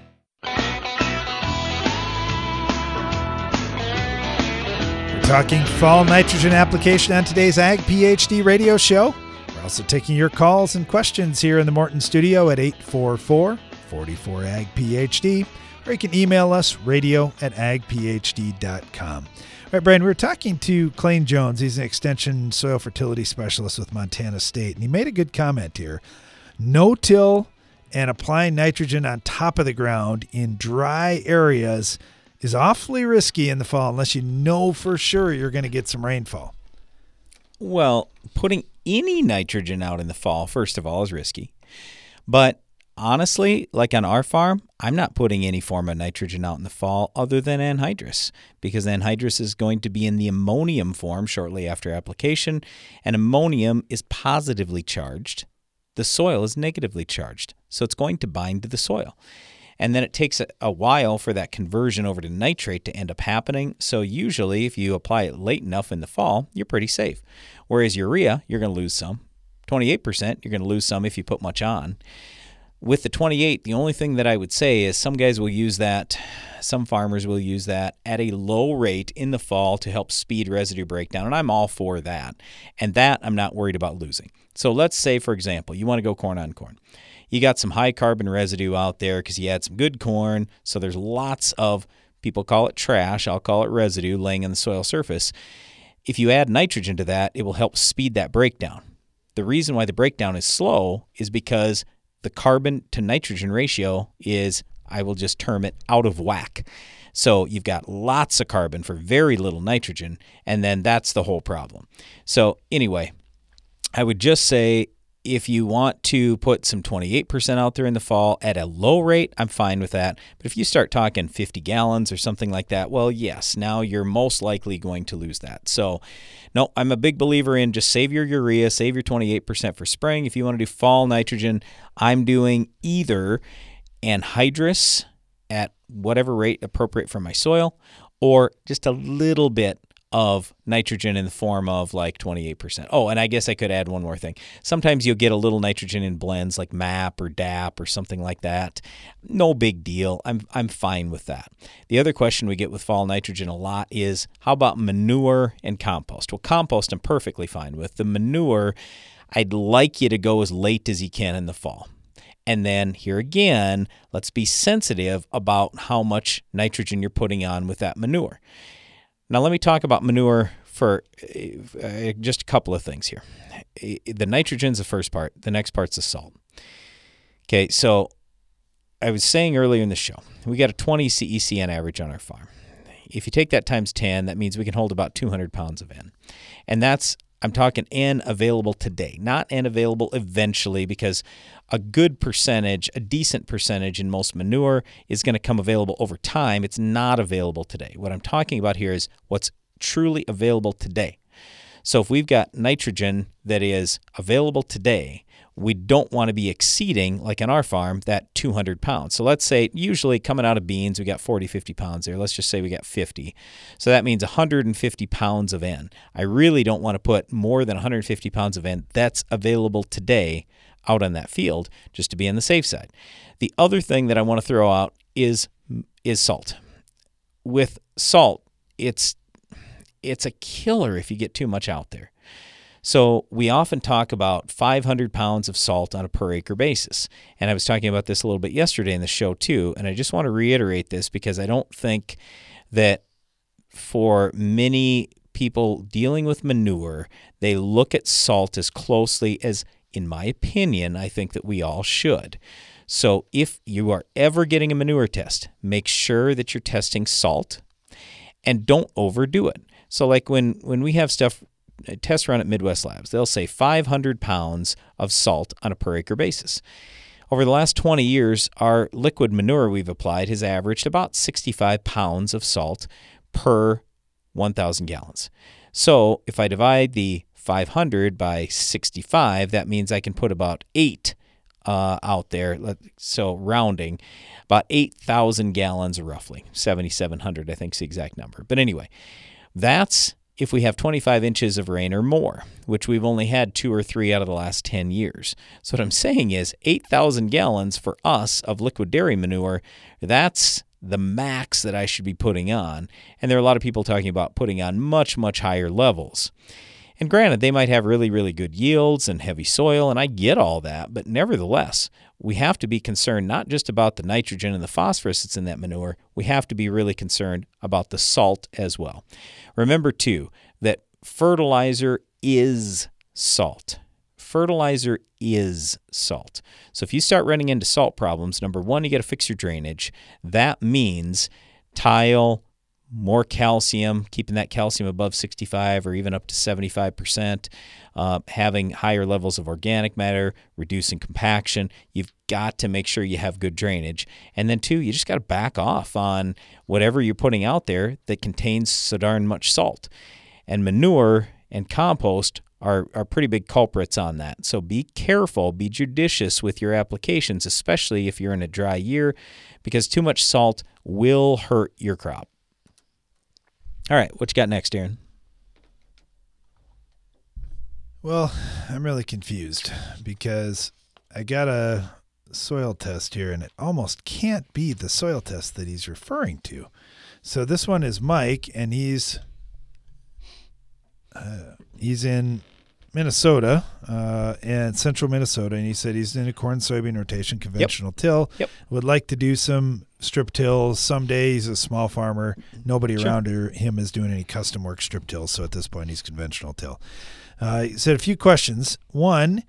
We're talking fall nitrogen application on today's Ag PhD radio show. We're also taking your calls and questions here in the Morton studio at 844 44 Ag PhD, or you can email us radio at agphd.com. All right, Brian, we were talking to Clain Jones. He's an extension soil fertility specialist with Montana State, and he made a good comment here. No till and applying nitrogen on top of the ground in dry areas is awfully risky in the fall unless you know for sure you're going to get some rainfall. Well, putting any nitrogen out in the fall, first of all, is risky. But honestly, like on our farm, I'm not putting any form of nitrogen out in the fall other than anhydrous because anhydrous is going to be in the ammonium form shortly after application, and ammonium is positively charged. The soil is negatively charged, so it's going to bind to the soil. And then it takes a, while for that conversion over to nitrate to end up happening. So, usually, if you apply it late enough in the fall, you're pretty safe. Whereas urea, you're going to lose some. 28%, you're going to lose some if you put much on. With the 28, the only thing that I would say is some guys will use that, some farmers will use that at a low rate in the fall to help speed residue breakdown. And I'm all for that. And that I'm not worried about losing. So, let's say, for example, you want to go corn on corn you got some high carbon residue out there because you had some good corn. So there's lots of people call it trash. I'll call it residue laying in the soil surface. If you add nitrogen to that, it will help speed that breakdown. The reason why the breakdown is slow is because the carbon to nitrogen ratio is, I will just term it, out of whack. So you've got lots of carbon for very little nitrogen, and then that's the whole problem. So, anyway, I would just say if you want to put some 28% out there in the fall at a low rate, I'm fine with that. But if you start talking 50 gallons or something like that, well, yes, now you're most likely going to lose that. So, no, I'm a big believer in just save your urea, save your 28% for spring. If you want to do fall nitrogen, I'm doing either anhydrous at whatever rate appropriate for my soil or just a little bit of nitrogen in the form of like 28%. Oh, and I guess I could add one more thing. Sometimes you'll get a little nitrogen in blends like MAP or DAP or something like that. No big deal. I'm I'm fine with that. The other question we get with fall nitrogen a lot is how about manure and compost? Well, compost I'm perfectly fine with. The manure I'd like you to go as late as you can in the fall. And then here again, let's be sensitive about how much nitrogen you're putting on with that manure. Now, let me talk about manure for uh, just a couple of things here. The nitrogen's the first part, the next part's the salt. Okay, so I was saying earlier in the show, we got a 20 CEC on average on our farm. If you take that times 10, that means we can hold about 200 pounds of N. And that's I'm talking N available today, not N available eventually, because a good percentage, a decent percentage in most manure is going to come available over time. It's not available today. What I'm talking about here is what's truly available today. So if we've got nitrogen that is available today, we don't want to be exceeding, like in our farm, that 200 pounds. So let's say, usually coming out of beans, we got 40, 50 pounds there. Let's just say we got 50. So that means 150 pounds of N. I really don't want to put more than 150 pounds of N that's available today out on that field just to be on the safe side. The other thing that I want to throw out is is salt. With salt, it's it's a killer if you get too much out there. So we often talk about 500 pounds of salt on a per acre basis. And I was talking about this a little bit yesterday in the show too. And I just want to reiterate this because I don't think that for many people dealing with manure, they look at salt as closely as, in my opinion, I think that we all should. So if you are ever getting a manure test, make sure that you're testing salt and don't overdo it. So like when when we have stuff test run at Midwest Labs, they'll say 500 pounds of salt on a per acre basis. Over the last 20 years, our liquid manure we've applied has averaged about 65 pounds of salt per 1,000 gallons. So if I divide the 500 by 65, that means I can put about eight uh, out there. So rounding, about 8,000 gallons roughly. 7,700, I think is the exact number. But anyway, that's if we have 25 inches of rain or more, which we've only had two or three out of the last 10 years. So, what I'm saying is 8,000 gallons for us of liquid dairy manure, that's the max that I should be putting on. And there are a lot of people talking about putting on much, much higher levels. And granted, they might have really, really good yields and heavy soil, and I get all that, but nevertheless, we have to be concerned not just about the nitrogen and the phosphorus that's in that manure, we have to be really concerned about the salt as well. Remember, too, that fertilizer is salt. Fertilizer is salt. So if you start running into salt problems, number one, you got to fix your drainage. That means tile, more calcium, keeping that calcium above 65 or even up to 75%, uh, having higher levels of organic matter, reducing compaction. You've got to make sure you have good drainage. And then, two, you just got to back off on whatever you're putting out there that contains so darn much salt. And manure and compost are, are pretty big culprits on that. So be careful, be judicious with your applications, especially if you're in a dry year, because too much salt will hurt your crop. All right, what you got next, Aaron? Well, I'm really confused because I got a soil test here and it almost can't be the soil test that he's referring to. So this one is Mike and he's uh, he's in Minnesota uh, and central Minnesota, and he said he's in a corn soybean rotation, conventional yep. till. Yep. Would like to do some strip tills someday. He's a small farmer. Nobody sure. around him is doing any custom work strip tills, so at this point he's conventional till. Uh, he said a few questions. One,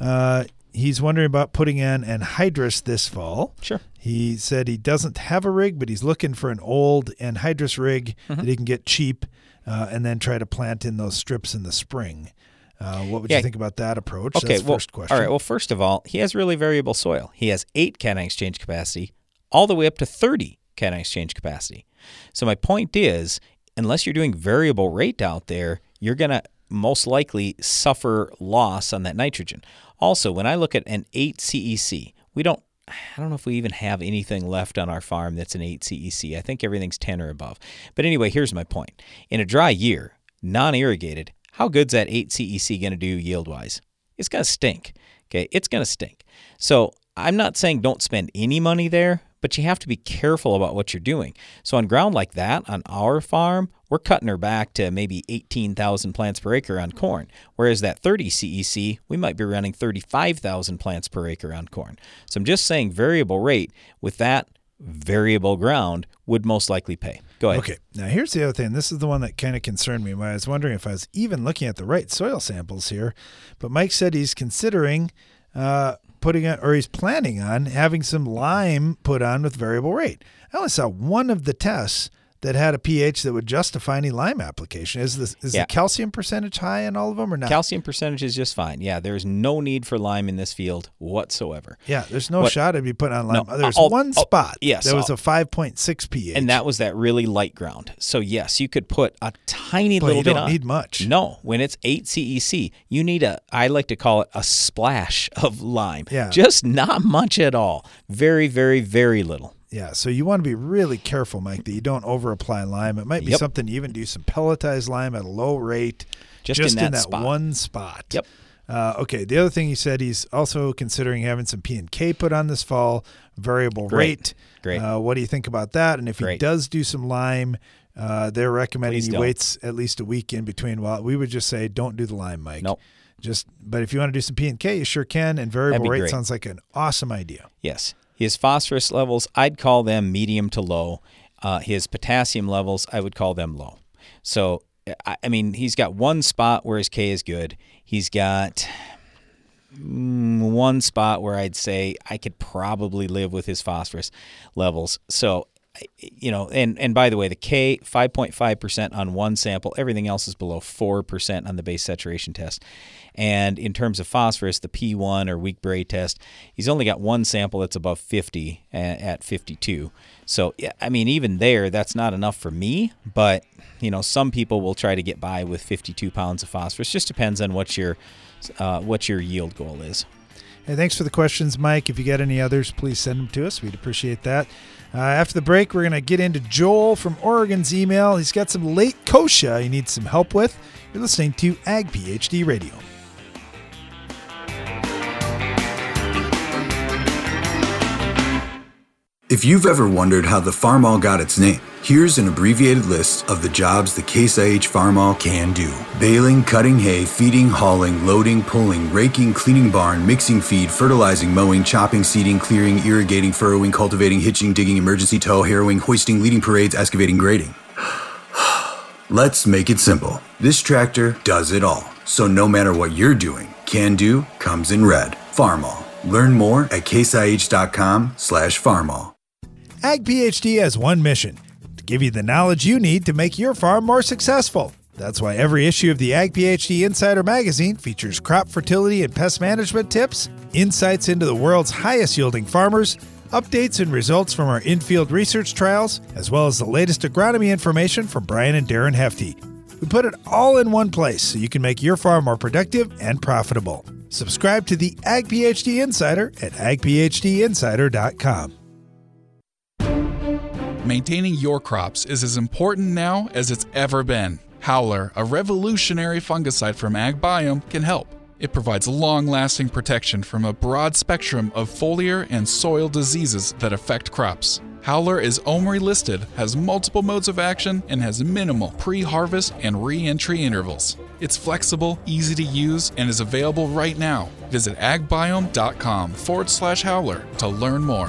uh, he's wondering about putting in anhydrous this fall. Sure. He said he doesn't have a rig, but he's looking for an old anhydrous rig mm-hmm. that he can get cheap, uh, and then try to plant in those strips in the spring. Uh, what would yeah. you think about that approach? Okay, That's well, first question. All right. Well, first of all, he has really variable soil. He has eight cation exchange capacity, all the way up to 30 cation exchange capacity. So my point is, unless you're doing variable rate out there, you're going to most likely suffer loss on that nitrogen. Also, when I look at an 8 CEC, we don't I don't know if we even have anything left on our farm that's an 8 CEC. I think everything's 10 or above. But anyway, here's my point. In a dry year, non irrigated, how good's that 8 CEC going to do yield wise? It's going to stink. Okay, it's going to stink. So I'm not saying don't spend any money there, but you have to be careful about what you're doing. So on ground like that, on our farm, we're cutting her back to maybe 18,000 plants per acre on corn. Whereas that 30 CEC, we might be running 35,000 plants per acre on corn. So I'm just saying variable rate with that variable ground would most likely pay. Go ahead. Okay. Now here's the other thing. This is the one that kind of concerned me. I was wondering if I was even looking at the right soil samples here. But Mike said he's considering uh, putting on, or he's planning on having some lime put on with variable rate. I only saw one of the tests that had a pH that would justify any lime application. Is the is yeah. the calcium percentage high in all of them or not? Calcium percentage is just fine. Yeah, there's no need for lime in this field whatsoever. Yeah, there's no shot I'd be putting on lime. No, there's I'll, one I'll, spot. yes, there was a 5.6 pH, and that was that really light ground. So yes, you could put a tiny but little you bit. don't on. need much. No, when it's eight CEC, you need a. I like to call it a splash of lime. Yeah, just not much at all. Very, very, very little. Yeah, so you want to be really careful, Mike, that you don't over apply lime. It might be yep. something to even do some pelletized lime at a low rate, just, just in that, in that spot. one spot. Yep. Uh, okay. The other thing he said he's also considering having some P and K put on this fall, variable Great. rate. Great. Uh, what do you think about that? And if Great. he does do some lime, Uh, they're recommending Please he don't. waits at least a week in between. Well, we would just say don't do the lime, Mike. Nope. Just, but if you want to do some P and K, you sure can. And variable rate great. sounds like an awesome idea. Yes. His phosphorus levels, I'd call them medium to low. Uh, his potassium levels, I would call them low. So, I, I mean, he's got one spot where his K is good. He's got mm, one spot where I'd say I could probably live with his phosphorus levels. So, you know, and, and by the way, the K, 5.5% on one sample, everything else is below 4% on the base saturation test. And in terms of phosphorus, the P1 or weak Bray test, he's only got one sample that's above 50 at 52. So, I mean, even there, that's not enough for me. But, you know, some people will try to get by with 52 pounds of phosphorus. Just depends on what your, uh, what your yield goal is. Hey, thanks for the questions, Mike. If you got any others, please send them to us. We'd appreciate that. Uh, after the break, we're going to get into Joel from Oregon's email. He's got some late kochia he needs some help with. You're listening to Ag PhD Radio. If you've ever wondered how the Farmall got its name, here's an abbreviated list of the jobs the Case IH Farmall can do. Baling, cutting hay, feeding, hauling, loading, pulling, raking, cleaning barn, mixing feed, fertilizing, mowing, chopping, seeding, clearing, irrigating, furrowing, cultivating, hitching, digging, emergency tow, harrowing, hoisting, leading parades, excavating, grading. Let's make it simple. This tractor does it all. So no matter what you're doing, Can Do comes in red. Farmall. Learn more at caseih.com slash farmall. Ag PhD has one mission to give you the knowledge you need to make your farm more successful. That's why every issue of the Ag PhD Insider magazine features crop fertility and pest management tips, insights into the world's highest yielding farmers, updates and results from our in-field research trials, as well as the latest agronomy information from Brian and Darren Hefty. We put it all in one place so you can make your farm more productive and profitable. Subscribe to the Ag PhD Insider at agphdinsider.com. Maintaining your crops is as important now as it's ever been. Howler, a revolutionary fungicide from AgBiome, can help. It provides long lasting protection from a broad spectrum of foliar and soil diseases that affect crops. Howler is OMRI listed, has multiple modes of action, and has minimal pre harvest and re entry intervals. It's flexible, easy to use, and is available right now. Visit agbiome.com forward slash howler to learn more.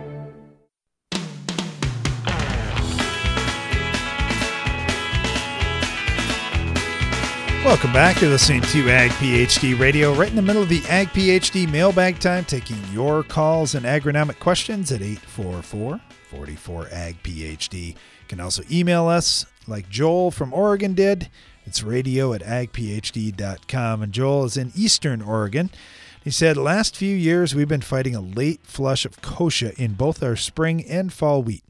Welcome back. You're listening to Ag PhD Radio, right in the middle of the Ag PhD mailbag time, taking your calls and agronomic questions at 844 44 Ag PhD. You can also email us like Joel from Oregon did. It's radio at agphd.com. And Joel is in Eastern Oregon. He said, Last few years, we've been fighting a late flush of kochia in both our spring and fall wheat.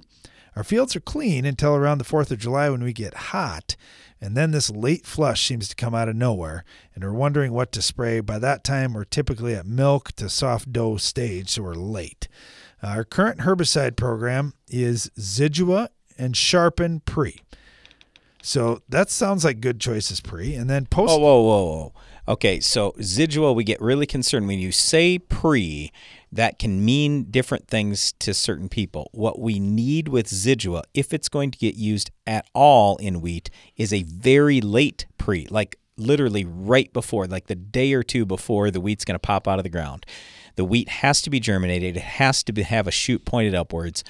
Our fields are clean until around the 4th of July when we get hot, and then this late flush seems to come out of nowhere, and we're wondering what to spray. By that time, we're typically at milk to soft dough stage, so we're late. Our current herbicide program is Zidua and Sharpen pre. So that sounds like good choices pre. And then post. Oh, whoa, whoa, whoa. Okay, so Zidua, we get really concerned when you say pre. That can mean different things to certain people. What we need with Zidua, if it's going to get used at all in wheat, is a very late pre, like literally right before, like the day or two before the wheat's going to pop out of the ground. The wheat has to be germinated. It has to be, have a shoot pointed upwards.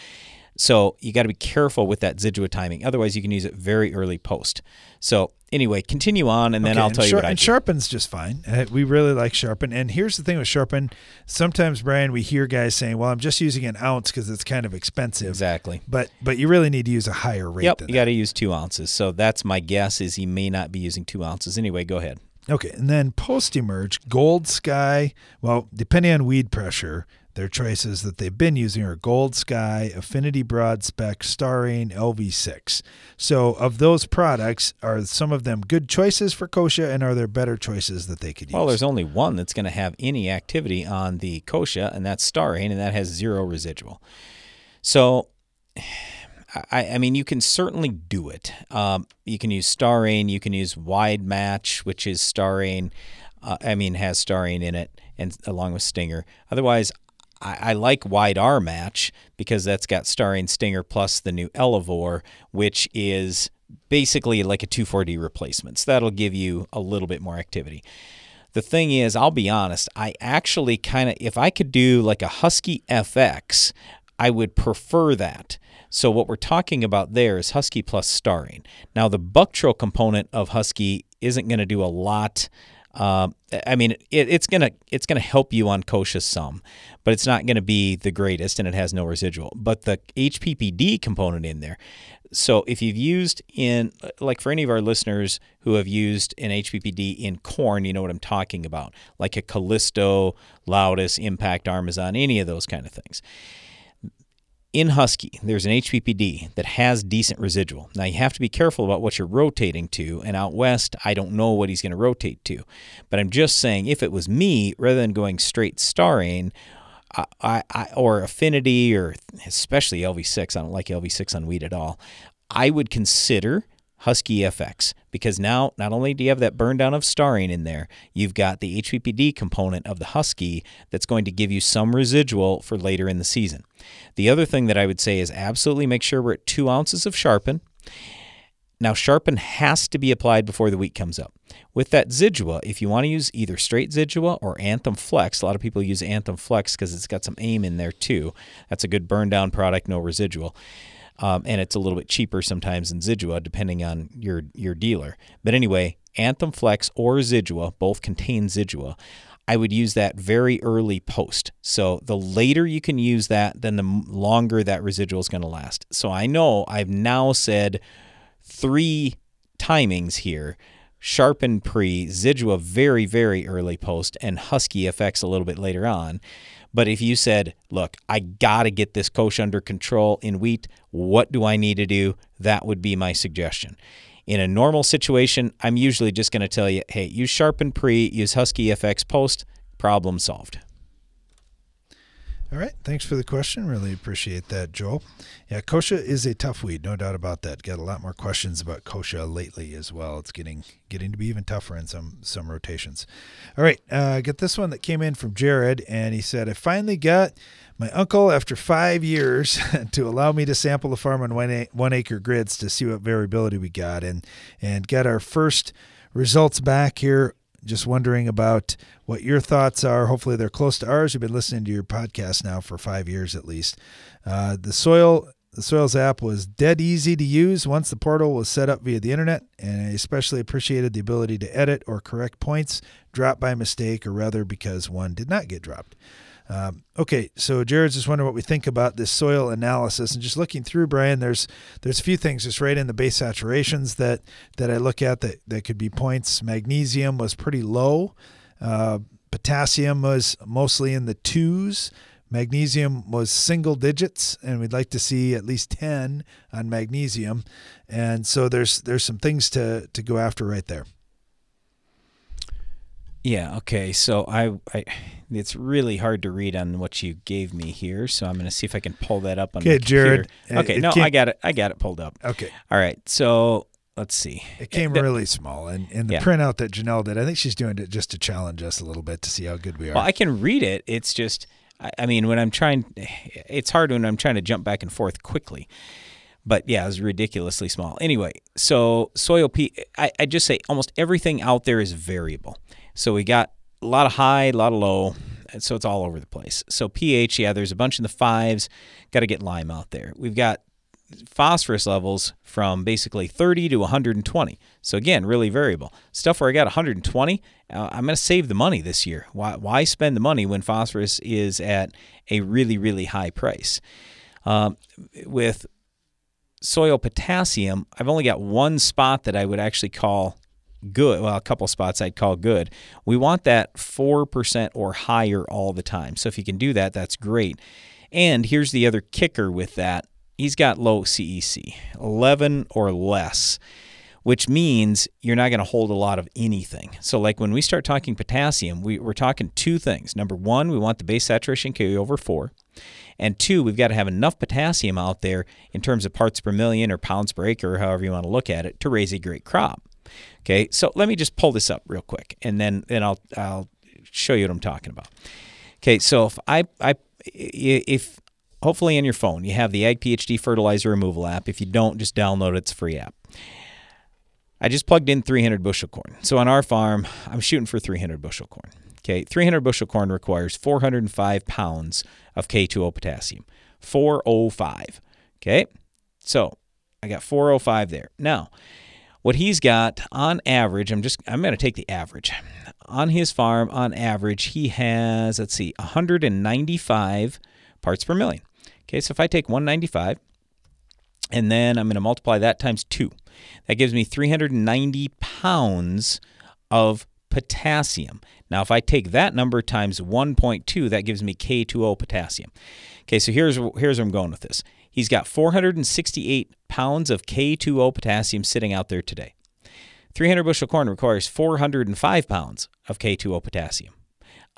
So you got to be careful with that Zidua timing. Otherwise, you can use it very early post. So anyway, continue on, and then Okay, I'll tell you Shar- what I and do. Sharpen's just fine. Uh, we really like Sharpen. And here's the thing with Sharpen. Sometimes, Brian, we hear guys saying, "Well, I'm just using an ounce because it's kind of expensive." Exactly. But but you really need to use a higher rate. Yep, you got to use two ounces. So that's my guess is he may not be using two ounces. Anyway, go ahead. Okay, and then post emerge, Gold Sky. Well, depending on weed pressure, their choices that they've been using are Gold Sky, Affinity Broad Spec, Starane, LV6. So, of those products, are some of them good choices for kochia, and are there better choices that they could use? Well, there's only one that's going to have any activity on the kochia, and that's Starane, and that has zero residual. So, I, I mean, you can certainly do it. Um, you can use Starane, you can use WideMatch, which is Starane. Uh, I mean, has Starane in it, and along with Stinger. Otherwise, I, I like WideARmatch because that's got Starane Stinger plus the new Elevore, which is basically like a 2,4-D replacement. So that'll give you a little bit more activity. The thing is, I'll be honest, I actually kind of, if I could do like a Husky FX, I would prefer that. So what we're talking about there is Husky plus Starane. Now the Buctril component of Husky isn't going to do a lot. Um, I mean, it, it's gonna it's gonna help you on kochia some, but it's not gonna be the greatest, and it has no residual. But the HPPD component in there. So if you've used in like for any of our listeners who have used an HPPD in corn, you know what I'm talking about, like a Callisto, Laudis, Impact, Armezon, any of those kind of things in Husky, there's an HPPD that has decent residual. Now, you have to be careful about what you're rotating to. And out west, I don't know what he's going to rotate to. But I'm just saying, if it was me, rather than going straight Starane, I, I, or Affinity, or especially LV6, I don't like LV6 on wheat at all, I would consider Husky FX because now not only do you have that burn down of Starane in there, you've got the HPPD component of the Husky that's going to give you some residual for later in the season. The other thing that I would say is absolutely make sure we're at two ounces of Sharpen. Now, Sharpen has to be applied before the wheat comes up. With that Zidua, if you want to use either straight Zidua or Anthem Flex, a lot of people use Anthem Flex because it's got some aim in there too. That's a good burn down product, no residual. Um, and it's a little bit cheaper sometimes than Zidua, depending on your your dealer. But anyway, Anthem Flex or Zidua both contain Zidua. I would use that very early post. So the later you can use that, then the longer that residual is going to last. So I know I've now said three timings here. Sharpen pre, Zidua very, very early post, and Husky FX a little bit later on. But if you said, look, I got to get this coach under control in wheat, what do I need to do? That would be my suggestion. In a normal situation, I'm usually just going to tell you, hey, use Sharpen pre, use Husky FX post, problem solved. All right. Thanks for the question. Really appreciate that, Joel. Yeah, kochia is a tough weed, no doubt about that. Got a lot more questions about kochia lately as well. It's getting getting to be even tougher in some some rotations. All right, uh, got this one that came in from Jared, and he said, "I finally got my uncle after five years to allow me to sample the farm on one, one acre grids to see what variability we got, and and get our first results back here just wondering about what your thoughts are. Hopefully, they're close to ours. You've been listening to your podcast now for five years at least. Uh, the soil. The Soils app was dead easy to use once the portal was set up via the internet, and I especially appreciated the ability to edit or correct points dropped by mistake, or rather because one did not get dropped. Um, okay, so Jared's just wondering what we think about this soil analysis, and just looking through, Brian. There's there's a few things just right in the base saturations that that I look at that that could be points. Magnesium was pretty low. Uh, potassium was mostly in the twos. Magnesium was single digits, and we'd like to see at least ten on magnesium. And so there's there's some things to to go after right there. Yeah. Okay. So I, I, it's really hard to read on what you gave me here. So I'm going to see if I can pull that up on. Okay, my Jared, computer. uh, Okay. it No, I got it. I got it pulled up. Okay. All right. So let's see. It came The- really small, and, and the Yeah. printout that Janelle did, I think she's doing it just to challenge us a little bit to see how good we are. Well, I can read it. It's just, I, I mean, when I'm trying, it's hard when I'm trying to jump back and forth quickly. But yeah, it was ridiculously small. Anyway, so soil P, I, I just say almost everything out there is variable. So we got a lot of high, a lot of low, so it's all over the place. So pH, yeah, there's a bunch in the fives. Got to get lime out there. We've got phosphorus levels from basically 30 to 120. So again, really variable. Stuff where I got 120, uh, I'm going to save the money this year. Why, why spend the money when phosphorus is at a really, really high price? Um, with soil potassium, I've only got one spot that I would actually call good. Well, a couple spots I'd call good. We want that 4% or higher all the time. So if you can do that, that's great. And here's the other kicker with that he's got low CEC, 11 or less, which means you're not going to hold a lot of anything. So, like when we start talking potassium, we, we're talking two things. Number one, we want the base saturation K over four. And two, we've got to have enough potassium out there in terms of parts per million or pounds per acre, or however you want to look at it, to raise a great crop. Okay, so let me just pull this up real quick, and then then I'll I'll show you what I'm talking about. Okay, so if I I if hopefully in your phone you have the Ag PhD fertilizer removal app. If you don't, just download it. It's a free app. I just plugged in 300 bushel corn. So on our farm, I'm shooting for 300 bushel corn. Okay, 300 bushel corn requires 405 pounds of K2O potassium. 405. Okay, so I got 405 there. Now, what he's got on average, I'm just I'm going to take the average. On his farm, on average, he has let's see, 195 parts per million. Okay, so if I take 195 and then I'm going to multiply that times 2. That gives me 390 pounds of potassium. Now, if I take that number times 1.2, that gives me K2O potassium. Okay, so here's here's where I'm going with this. He's got 468 pounds of K2O potassium sitting out there today. 300 bushel corn requires 405 pounds of K2O potassium.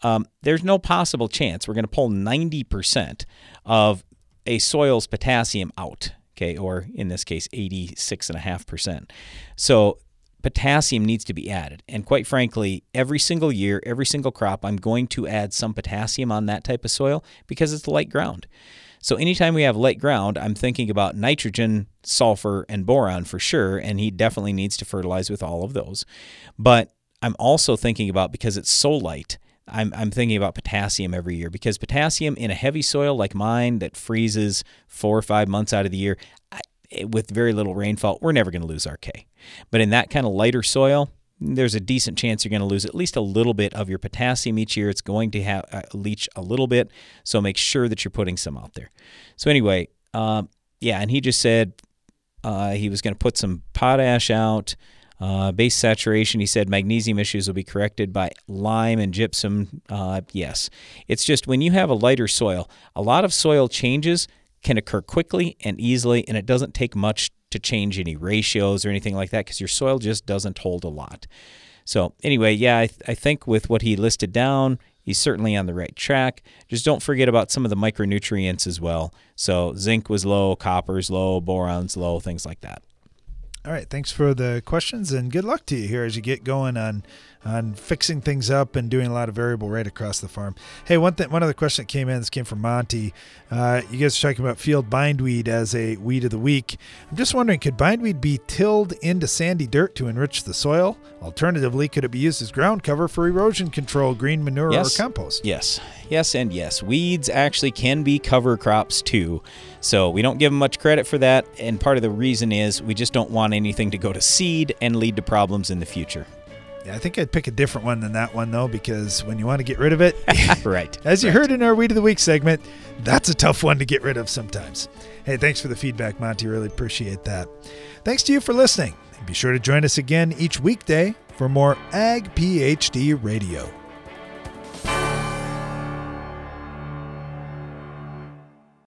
Um, there's no possible chance we're going to pull 90% of a soil's potassium out, okay, or in this case, 86.5%. So potassium needs to be added. And quite frankly, every single year, every single crop, I'm going to add some potassium on that type of soil because it's light ground. So anytime we have light ground, I'm thinking about nitrogen, sulfur, and boron for sure, and he definitely needs to fertilize with all of those. But I'm also thinking about because it's so light, I'm, I'm thinking about potassium every year because potassium in a heavy soil like mine that freezes four or five months out of the year I, eh, with very little rainfall, we're never going to lose our K. But in that kind of lighter soil, there's a decent chance you're going to lose at least a little bit of your potassium each year. It's going to have uh, leach a little bit, so make sure that you're putting some out there. So anyway, um, yeah, and he just said uh, he was going to put some potash out. Uh, base saturation, he said magnesium issues will be corrected by lime and gypsum. Uh, yes. It's just when you have a lighter soil, a lot of soil changes can occur quickly and easily, and it doesn't take much to change any ratios or anything like that because your soil just doesn't hold a lot. So, anyway, yeah, I, th- I think with what he listed down, he's certainly on the right track. Just don't forget about some of the micronutrients as well. So, zinc was low, copper's low, boron's low, things like that. All right, thanks for the questions and good luck to you here as you get going on on fixing things up and doing a lot of variable rate across the farm. Hey, one thing, one other question that came in. This came from Monty. Uh, you guys are talking about field bindweed as a weed of the week. I'm just wondering, could bindweed be tilled into sandy dirt to enrich the soil? Alternatively, could it be used as ground cover for erosion control, green manure, Yes. or compost? Yes, yes, and yes. Weeds actually can be cover crops too. So we don't give them much credit for that. And part of the reason is we just don't want anything to go to seed and lead to problems in the future. Yeah, I think I'd pick a different one than that one though, because when you want to get rid of it, right. As you heard in our Weed of the Week segment, that's a tough one to get rid of sometimes. Hey, thanks for the feedback, Monty. Really appreciate that. Thanks to you for listening. Be sure to join us again each weekday for more Ag PhD Radio.